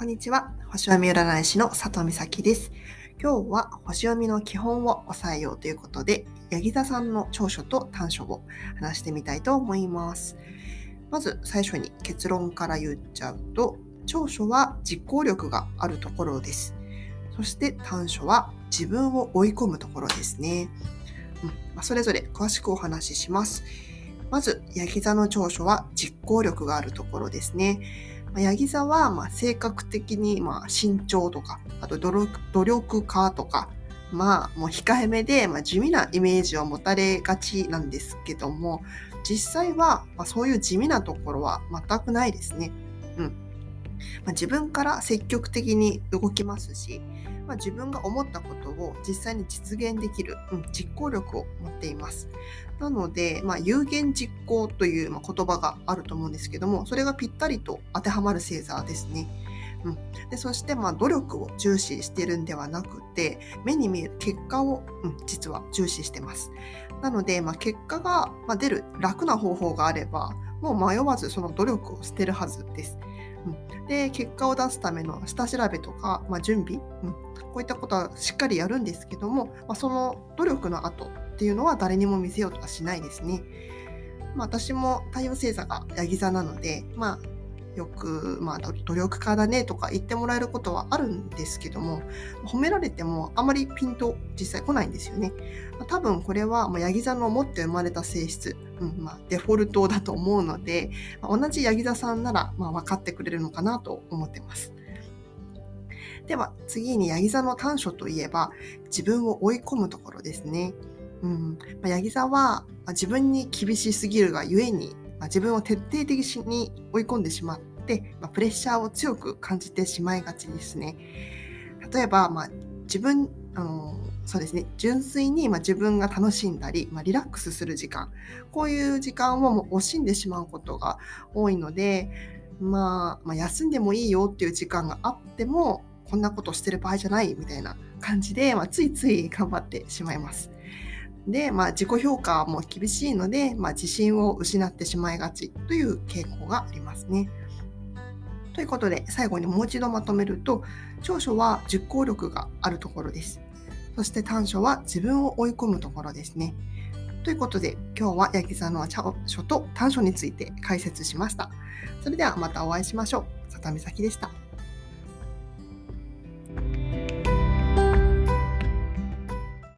こんにちは。星読み占い師の佐藤美咲です。今日は星読みの基本を押さえようということで、ヤギ座さんの長所と短所を話してみたいと思います。まず最初に結論から言っちゃうと、長所は実行力があるところです。そして短所は自分を追い込むところですね。うんま、それぞれ詳しくお話しします。まず、ヤギ座の長所は実行力があるところですね。ヤギ座はまあ性格的にまあ慎重とか、あと努力家とか、まあもう控えめで、まあ地味なイメージを持たれがちなんですけども、実際はまあそういう地味なところは全くないですね。うん。まあ自分から積極的に動きますし、まあ、自分が思ったことを実際に実現できる、うん、実行力を持っています。なので、まあ、有言実行という、ま言葉があると思うんですけども、それがぴったりと当てはまる星座ですね。うん、でそしてまあ努力を重視してるんではなくて目に見える結果を、うん、実は重視してます。なので、まあ、結果が出る楽な方法があればもう迷わずその努力をしてるはずです。うん、で結果を出すための下調べとか、まあ、準備、うん、こういったことはしっかりやるんですけども、まあ、その努力の後っていうのは誰にも見せようとはしないですね。まあ、私も太陽星座がヤギ座なので、まあ、よく、まあ、努力家だねとか言ってもらえることはあるんですけども、褒められてもあまりピンと実際来ないんですよね。多分これは、まあ、ヤギ座の持って生まれた性質、うんまあ、デフォルトだと思うので、同じヤギ座さんなら、まあ、分かってくれるのかなと思ってます。では次にヤギ座の短所といえば自分を追い込むところですね。うんまあ、ヤギ座は、自分に厳しすぎるがゆえに、まあ、自分を徹底的に追い込んでしまって、まあ、プレッシャーを強く感じてしまいがちですね。例えば、まあ、自分あのそうですね純粋に、まあ、自分が楽しんだり、まあ、リラックスする時間こういう時間をもう惜しんでしまうことが多いので、まあ、まあ休んでもいいよっていう時間があってもこんなことしてる場合じゃないみたいな感じで、まあ、ついつい頑張ってしまいます。で、まあ、自己評価も厳しいので、まあ、自信を失ってしまいがちという傾向がありますね。ということで最後にもう一度まとめると長所は実行力があるところです。そして短所は自分を追い込むところですね。ということで今日は八木さんの長所と短所について解説しました。それではまたお会いしましょう。里見咲でした。